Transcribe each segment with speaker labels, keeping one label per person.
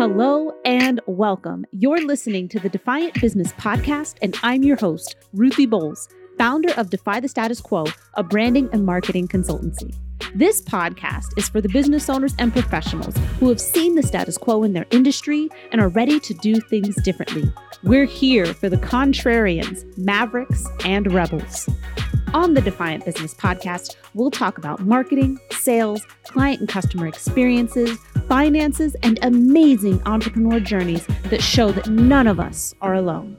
Speaker 1: Hello and welcome. You're listening to the Defiant Business Podcast, and I'm your host, Ruthie Bowles, founder of Defy the Status Quo, a branding and marketing consultancy. This podcast is for the business owners and professionals who have seen the status quo in their industry and are ready to do things differently. We're here for the contrarians, mavericks, and rebels. On the Defiant Business Podcast, we'll talk about marketing, sales, client and customer experiences, finances, and amazing entrepreneur journeys that show that none of us are alone.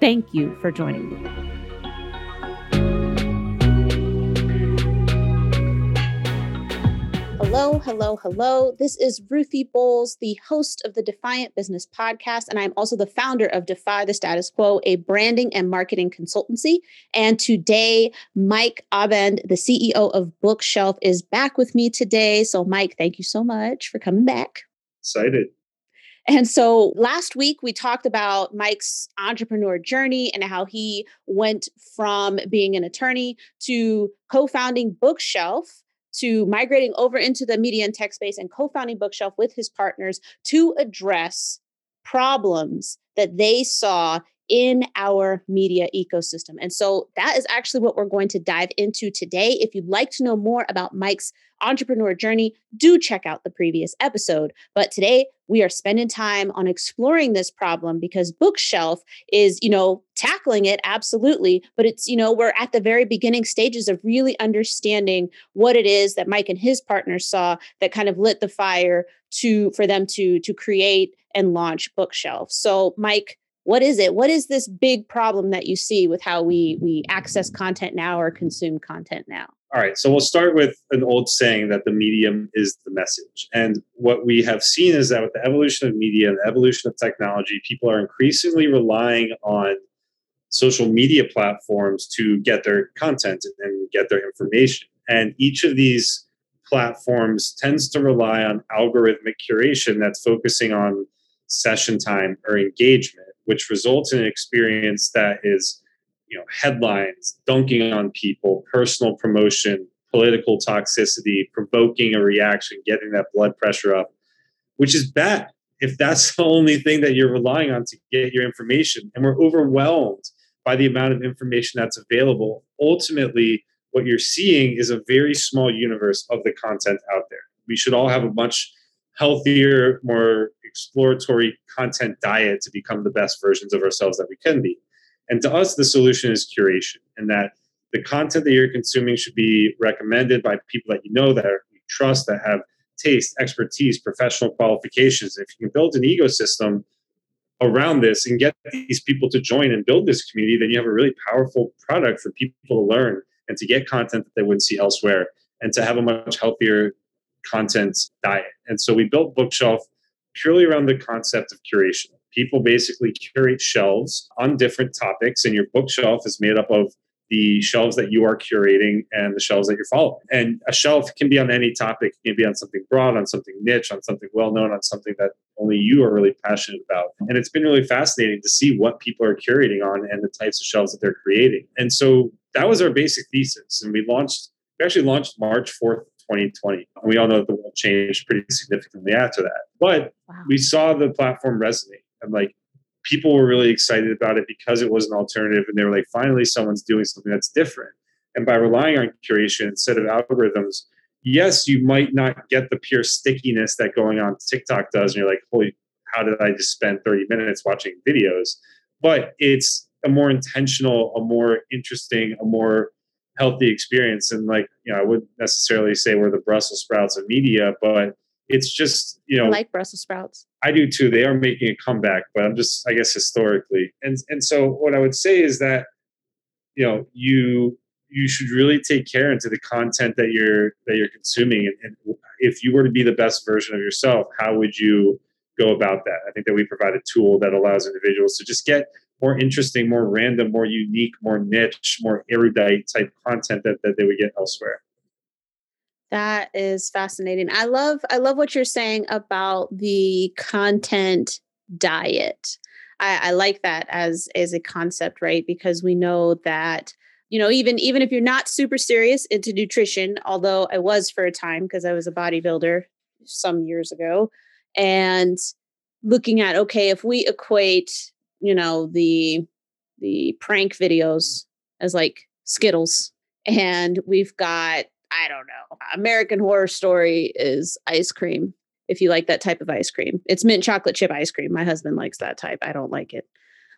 Speaker 1: Thank you for joining me. Hello, hello, hello. This is Ruthie Bowles, the host of the Defiant Business Podcast, and I'm also the founder of Defy the Status Quo, a branding and marketing consultancy. And today, Mike Abend, the CEO of Bookshlf, is back with me today. So, Mike, thank you so much for coming back.
Speaker 2: Excited.
Speaker 1: And so last week we talked about Mike's entrepreneur journey and how he went from being an attorney to co founding Bookshlf to migrating over into the media and tech space and co-founding Bookshlf with his partners to address problems that they saw in our media ecosystem. And so that is actually what we're going to dive into today. If you'd like to know more about Mike's entrepreneur journey, do check out the previous episode. But today we are spending time on exploring this problem because Bookshlf is, you know, tackling it absolutely, but it's, you know, we're at the very beginning stages of really understanding what it is that Mike and his partners saw that kind of lit the fire to for them to to create and launch Bookshlf. So, Mike, what is it? What is this big problem that you see with how we we access content now or consume content now?
Speaker 2: All right so we'll start with an old saying that the medium is the message. And what we have seen is that with the evolution of media and the evolution of technology people are increasingly relying on social media platforms to get their content and get their information. And each of these platforms tends to rely on algorithmic curation that's focusing on session time or engagement which results in an experience that is you know headlines dunking on people personal promotion political toxicity provoking a reaction getting that blood pressure up which is bad. If that's the only thing that you're relying on to get your information and we're overwhelmed by the amount of information that's available ultimately what you're seeing is a very small universe of the content out there we should all have a much healthier more exploratory content diet to become the best versions of ourselves that we can be. And to us, the solution is curation, and that the content that you're consuming should be recommended by people that you know that you trust, that have taste, expertise, professional qualifications. If you can build an ecosystem around this and get these people to join and build this community, then you have a really powerful product for people to learn and to get content that they wouldn't see elsewhere and to have a much healthier content diet. And so we built Bookshlf purely around the concept of curation. People basically curate shelves on different topics, and your bookshelf is made up of the shelves that you are curating and the shelves that you're following. And a shelf can be on any topic, it can be on something broad, on something niche, on something well known, on something that only you are really passionate about. And it's been really fascinating to see what people are curating on and the types of shelves that they're creating. And so that was our basic thesis. And we launched, we actually launched March 4th, 2020. And we all know that the world changed pretty significantly after that. But wow. we saw the platform resonate and like people were really excited about it because it was an alternative and they were like, finally, someone's doing something that's different. And by relying on curation instead of algorithms, yes, you might not get the pure stickiness that going on TikTok does. And you're like, holy, how did I just spend 30 minutes watching videos? But it's a more intentional, a more interesting, a more healthy experience. And like, you know, I wouldn't necessarily say we're the Brussels sprouts of media, but it's just, you know,
Speaker 1: I like Brussels sprouts.
Speaker 2: I do too. They are making a comeback, but I'm just, I guess, historically. And and so what I would say is that, you know, you you should really take care into the content that you're that you're consuming. And, and if you were to be the best version of yourself, how would you go about that? I think that we provide a tool that allows individuals to just get more interesting, more random, more unique, more niche, more erudite type content that, that they would get elsewhere.
Speaker 1: That is fascinating. I love I love what you're saying about the content diet. I, I like that as as a concept, right? Because we know that you know even even if you're not super serious into nutrition, although I was for a time because I was a bodybuilder some years ago, and looking at okay, if we equate, you know, the the prank videos as like Skittles, and we've got I don't know, American Horror Story is ice cream. If you like that type of ice cream, it's mint chocolate chip ice cream. My husband likes that type. I don't like it.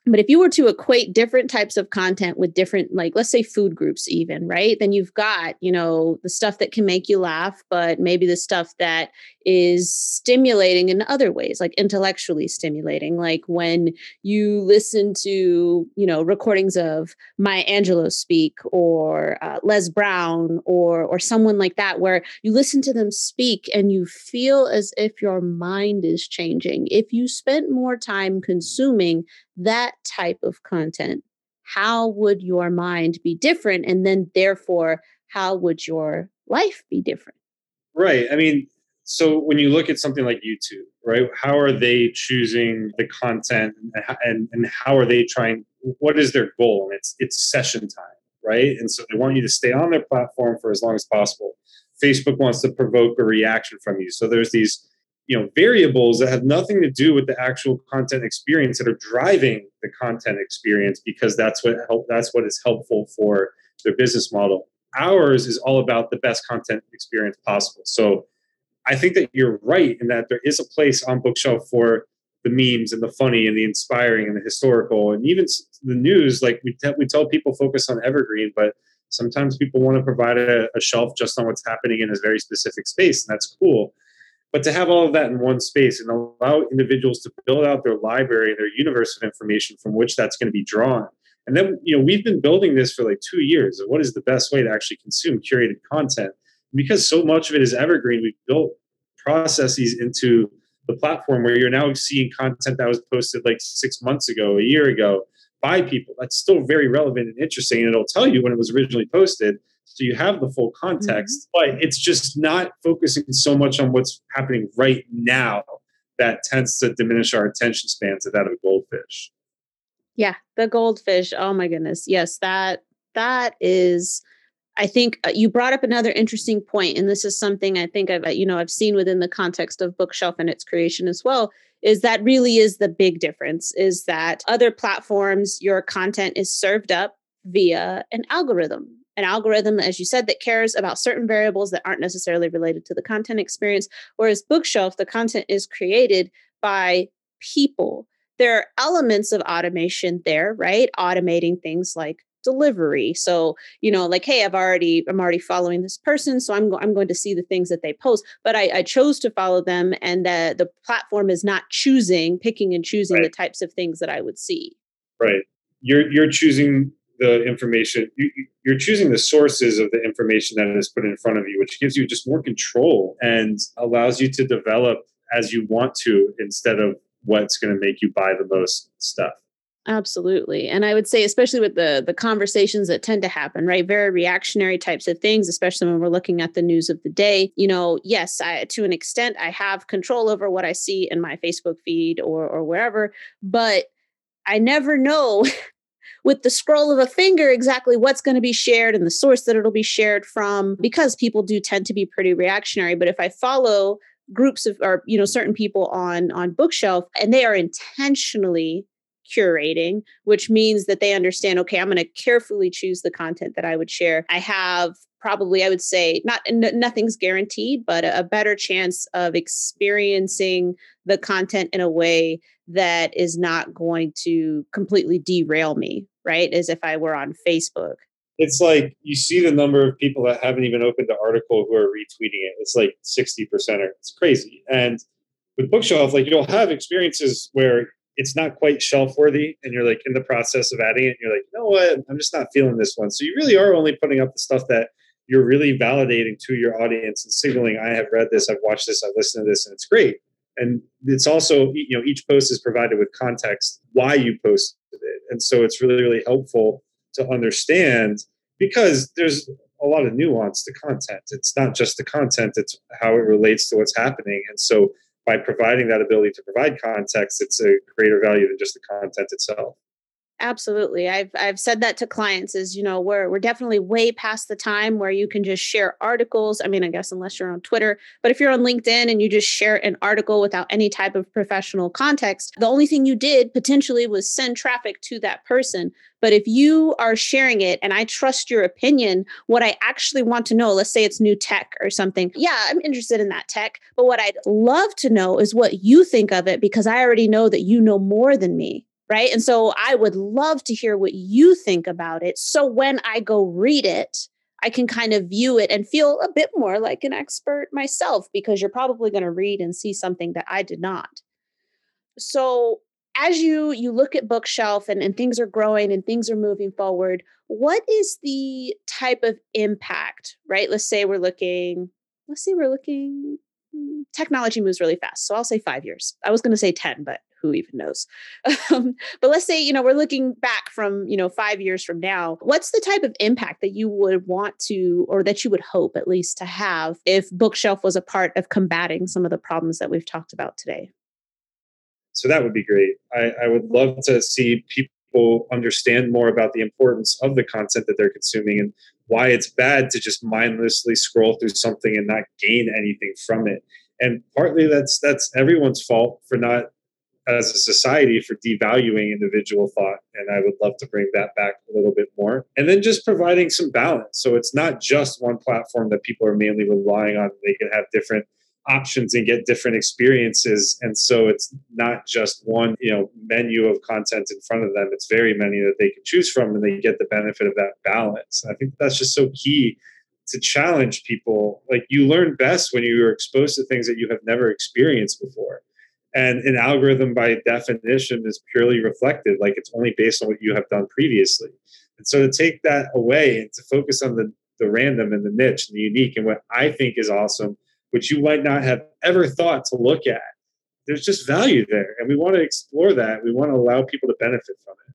Speaker 1: But if you were to equate different types of content with different, like, let's say food groups, even, right? Then you've got, you know, the stuff that can make you laugh, but maybe the stuff that is stimulating in other ways, like intellectually stimulating. Like when you listen to, you know, recordings of Maya Angelou speak or uh, Les Brown or, or someone like that, where you listen to them speak and you feel as if your mind is changing. If you spent more time consuming that type of content, how would your mind be different? And then, therefore, how would your life be different?
Speaker 2: Right. I mean, so when you look at something like YouTube, right, how are they choosing the content and, and, how are they trying? What is their goal? And it's it's session time, right? And so they want you to stay on their platform for as long as possible. Facebook wants to provoke a reaction from you. So there's these you know variables that have nothing to do with the actual content experience that are driving the content experience because that's what help that's what is helpful for their business model. Ours is all about the best content experience possible. So i think that you're right in that there is a place on Bookshlf for the memes and the funny and the inspiring and the historical and even the news. Like we, we tell people focus on evergreen but sometimes people want to provide a, a shelf just on what's happening in a very specific space and that's cool but to have all of that in one space and allow individuals to build out their library, their universe of information from which that's going to be drawn. And then, you know, we've been building this for like two years. What is the best way to actually consume curated content? Because so much of it is evergreen, we've built processes into the platform where you're now seeing content that was posted like six months ago, a year ago by people. That's still very relevant and interesting. And it'll tell you when it was originally posted so you have the full context, mm-hmm. but it's just not focusing so much on what's happening right now that tends to diminish our attention span to that of a goldfish.
Speaker 1: Yeah, the goldfish. Oh my goodness. Yes, that that is I think uh, you brought up another interesting point and this is something I think I've uh, you know I've seen within the context of Bookshlf and its creation as well is that really is the big difference is that other platforms your content is served up via an algorithm an algorithm, as you said, that cares about certain variables that aren't necessarily related to the content experience. Whereas Bookshlf, the content is created by people. There are elements of automation there, right? Automating things like delivery. So, you know, like, hey, I've already, I'm already following this person. So I'm, go- I'm going to see the things that they post, but I, I chose to follow them. And the, the platform is not choosing, picking and choosing right. the types of things that I would see.
Speaker 2: Right. You're, you're choosing the information you, you're choosing the sources of the information that is put in front of you which gives you just more control and allows you to develop as you want to instead of what's going to make you buy the most stuff.
Speaker 1: Absolutely. And i would say especially with the the conversations that tend to happen right? Very reactionary types of things especially when we're looking at the news of the day. You know yes I, to an extent i have control over what i see in my facebook feed or or wherever but I never know with the scroll of a finger exactly what's going to be shared and the source that it'll be shared from because people do tend to be pretty reactionary. But if i follow groups of or you know certain people on on Bookshlf and they are intentionally curating which means that they understand okay i'm going to carefully choose the content that i would share. I have probably i would say not n- nothing's guaranteed but a, a better chance of experiencing the content in a way that is not going to completely derail me right? As if I were on Facebook.
Speaker 2: It's like you see the number of people that haven't even opened the article who are retweeting it. It's like 60% or it's crazy. And with Bookshlf, like you'll have experiences where it's not quite shelf worthy and you're like in the process of adding it. And you're like, you know what? I'm just not feeling this one. So you really are only putting up the stuff that you're really validating to your audience and signaling, I have read this, I've watched this, I've listened to this, and it's great. And it's also, you know, each post is provided with context why you posted it. And so it's really, really helpful to understand because there's a lot of nuance to content. It's not just the content, it's how it relates to what's happening. And so by providing that ability to provide context, it's a greater value than just the content itself.
Speaker 1: Absolutely. I've I've said that to clients is, you know, we're we're definitely way past the time where you can just share articles. I mean, I guess unless you're on Twitter, but if you're on LinkedIn and you just share an article without any type of professional context, the only thing you did potentially was send traffic to that person. But if you are sharing it and I trust your opinion, what I actually want to know, let's say it's new tech or something. Yeah, I'm interested in that tech, but what I'd love to know is what you think of it because I already know that you know more than me right? And so I would love to hear what you think about it. So when I go read it, I can kind of view it and feel a bit more like an expert myself because you're probably going to read and see something that I did not. So as you you look at Bookshlf and, and things are growing and things are moving forward, what is the type of impact, right? Let's say we're looking, let's say we're looking mm, technology moves really fast. So I'll say five years. I was going to say 10, but who even knows? Um, but let's say you know we're looking back from you know five years from now what's the type of impact that you would want to or that you would hope at least to have if Bookshlf was a part of combating some of the problems that we've talked about today?
Speaker 2: So that would be great. I, I would love to see people understand more about the importance of the content that they're consuming and why it's bad to just mindlessly scroll through something and not gain anything from it. And partly that's that's everyone's fault for not as a society for devaluing individual thought. And I would love to bring that back a little bit more. And then just providing some balance. So it's not just one platform that people are mainly relying on. They can have different options and get different experiences and so it's not just one you know menu of content in front of them it's very many that they can choose from and they get the benefit of that balance i think that's just so key to challenge people like you learn best when you are exposed to things that you have never experienced before and an algorithm by definition is purely reflective like it's only based on what you have done previously. And so to take that away and to focus on the the random and the niche and the unique and what i think is awesome which you might not have ever thought to look at there's just value there. And we want to explore that. We want to allow people to benefit from it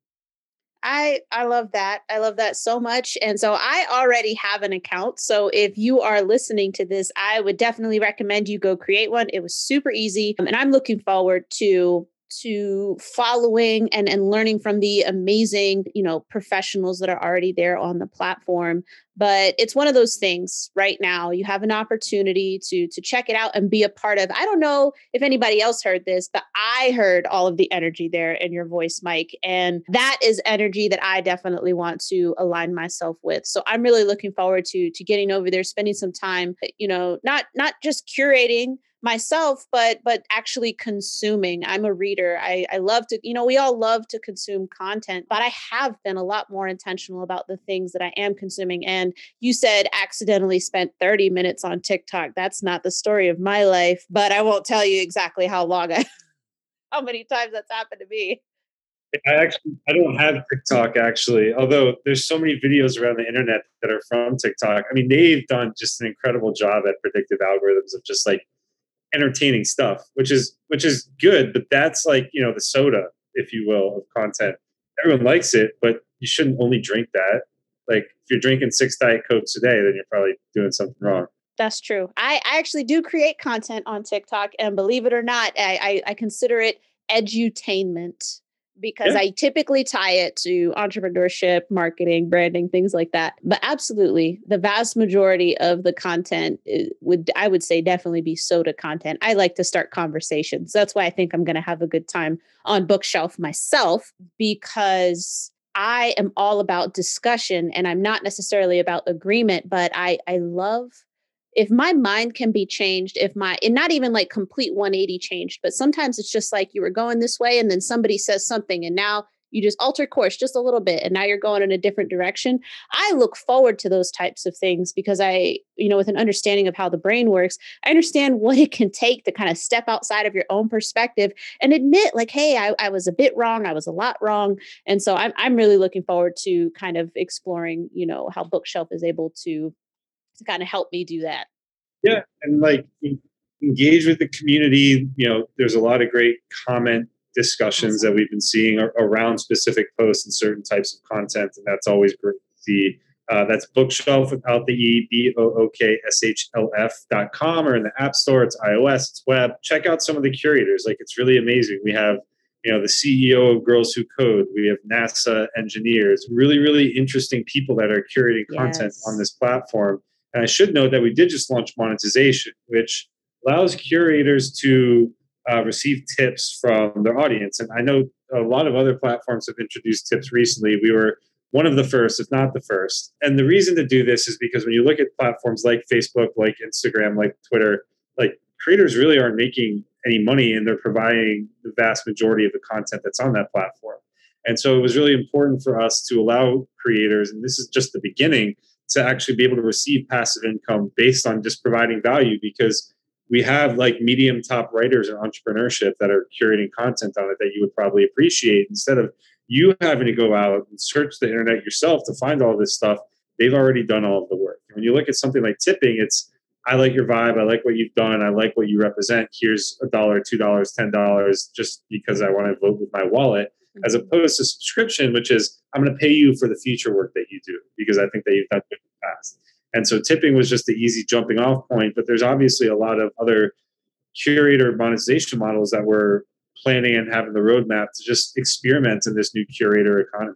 Speaker 1: I I love that. I love that so much. And so I already have an account. So if you are listening to this, I would definitely recommend you go create one. It was super easy. Um, and I'm looking forward to to following and, and learning from the amazing you know professionals that are already there on the platform. But it's one of those things right now you have an opportunity to to check it out and be a part of i don't know if anybody else heard this but i heard all of the energy there in your voice mike and that is energy that i definitely want to align myself with. So i'm really looking forward to to getting over there spending some time you know not not just curating myself but but actually consuming. I'm a reader. I, I love to you know we all love to consume content but i have been a lot more intentional about the things that i am consuming and you said accidentally spent 30 minutes on tiktok. That's not the story of my life but i won't tell you exactly how long i how many times that's happened to me.
Speaker 2: I actually I don't have TikTok actually, although there's so many videos around the internet that are from TikTok. I mean, they've done just an incredible job at predictive algorithms of just like entertaining stuff, which is which is good, but that's like, you know, the soda, if you will, of content. Everyone likes it, but you shouldn't only drink that. Like if you're drinking six Diet Cokes a day, then you're probably doing something wrong.
Speaker 1: That's true. I, I actually do create content on TikTok, and believe it or not, I, I, I consider it edutainment because yeah. I typically tie it to entrepreneurship, marketing, branding, things like that. But absolutely, the vast majority of the content eh, would I would say definitely be soda content. I like to start conversations. That's why I think I'm going to have a good time on Bookshlf myself because I am all about discussion and I'm not necessarily about agreement, but I I love if my mind can be changed if my and not even like complete 180 changed but sometimes it's just like you were going this way and then somebody says something and now you just alter course just a little bit and now you're going in a different direction. I look forward to those types of things because i you know with an understanding of how the brain works i understand what it can take to kind of step outside of your own perspective and admit like hey i, I was a bit wrong i was a lot wrong. And so I'm, I'm really looking forward to kind of exploring you know how Bookshlf is able to to kind of help me do that.
Speaker 2: Yeah, and like engage with the community. You know, there's a lot of great comment discussions that we've been seeing around specific posts and certain types of content, and that's always great to see. Uh, that's bookshelf without the E, B O O K S H L F dot com or in the App Store. It's iOS, it's web. Check out some of the curators. Like, it's really amazing. We have you know the ceo of girls who code we have nasa engineers really really interesting people that are curating content yes. on this platform and i should note that we did just launch monetization which allows curators to uh, receive tips from their audience. And i know a lot of other platforms have introduced tips recently. We were one of the first if not the first. And the reason to do this is because when you look at platforms like facebook like instagram like twitter like creators really aren't making any money and they're providing the vast majority of the content that's on that platform. And so it was really important for us to allow creators, and this is just the beginning, to actually be able to receive passive income based on just providing value because we have like medium top writers in entrepreneurship that are curating content on it that you would probably appreciate instead of you having to go out and search the internet yourself to find all this stuff they've already done all of the work when you look at something like tipping it's I like your vibe. I like what you've done. I like what you represent. Here's a dollar, two dollars, ten dollars, just because I want to vote with my wallet, mm-hmm. as opposed to subscription, which is I'm going to pay you for the future work that you do because I think that you've done it in the past. And so tipping was just the easy jumping off point. But there's obviously a lot of other curator monetization models that we're planning and having the roadmap to just experiment in this new curator economy.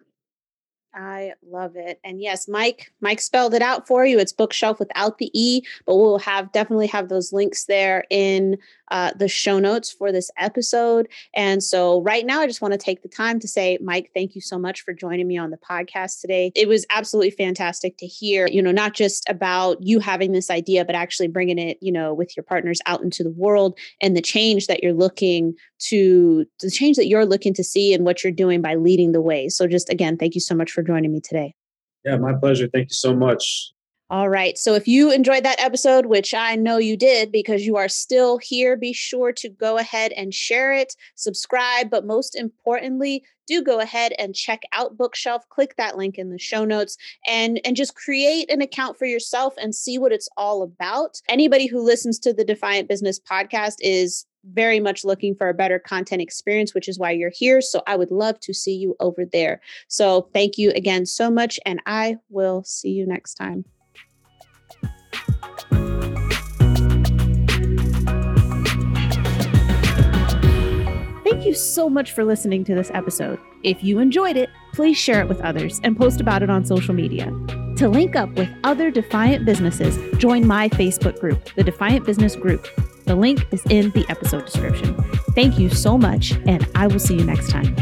Speaker 1: I love it. And yes, Mike, Mike spelled it out for you. It's bookshelf without the E, but we'll have definitely have those links there in uh, the show notes for this episode. And so, right now, I just want to take the time to say, Mike, thank you so much for joining me on the podcast today. It was absolutely fantastic to hear, you know, not just about you having this idea, but actually bringing it, you know, with your partners out into the world and the change that you're looking to, the change that you're looking to see and what you're doing by leading the way. So, just again, thank you so much for joining me today.
Speaker 2: Yeah, my pleasure. Thank you so much.
Speaker 1: All right. So if you enjoyed that episode, which I know you did because you are still here, be sure to go ahead and share it, subscribe, but most importantly, do go ahead and check out Bookshlf. Click that link in the show notes and and just create an account for yourself and see what it's all about. Anybody who listens to the Defiant Business podcast is very much looking for a better content experience, which is why you're here. So I would love to see you over there. So thank you again so much, and I will see you next time. Thank you so much for listening to this episode. If you enjoyed it, please share it with others and post about it on social media. To link up with other Defiant businesses, join my Facebook group, the Defiant Business Group. The link is in the episode description. Thank you so much, and I will see you next time.